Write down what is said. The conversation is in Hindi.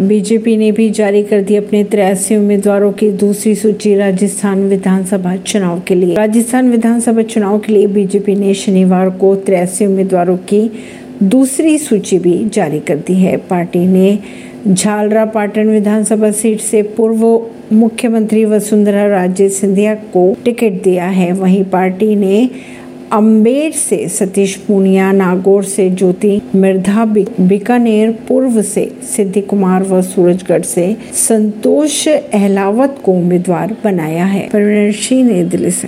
बीजेपी ने भी जारी कर दी अपने तिरासी उम्मीदवारों की दूसरी सूची राजस्थान विधानसभा चुनाव के लिए। राजस्थान विधानसभा चुनाव के लिए बीजेपी ने शनिवार को तिरासी उम्मीदवारों की दूसरी सूची भी जारी कर दी है। पार्टी ने झालरा पाटन विधानसभा सीट से पूर्व मुख्यमंत्री वसुंधरा राजे सिंधिया को टिकट दिया है। वहीं पार्टी ने अम्बेर से सतीश पूनिया, नागौर से ज्योति, मिर्धा बीकानेर, पूर्व से सिद्धि कुमार व सूरजगढ़ से संतोष अहलावत को उम्मीदवार बनाया है। परवीन सिंह दिल्ली से।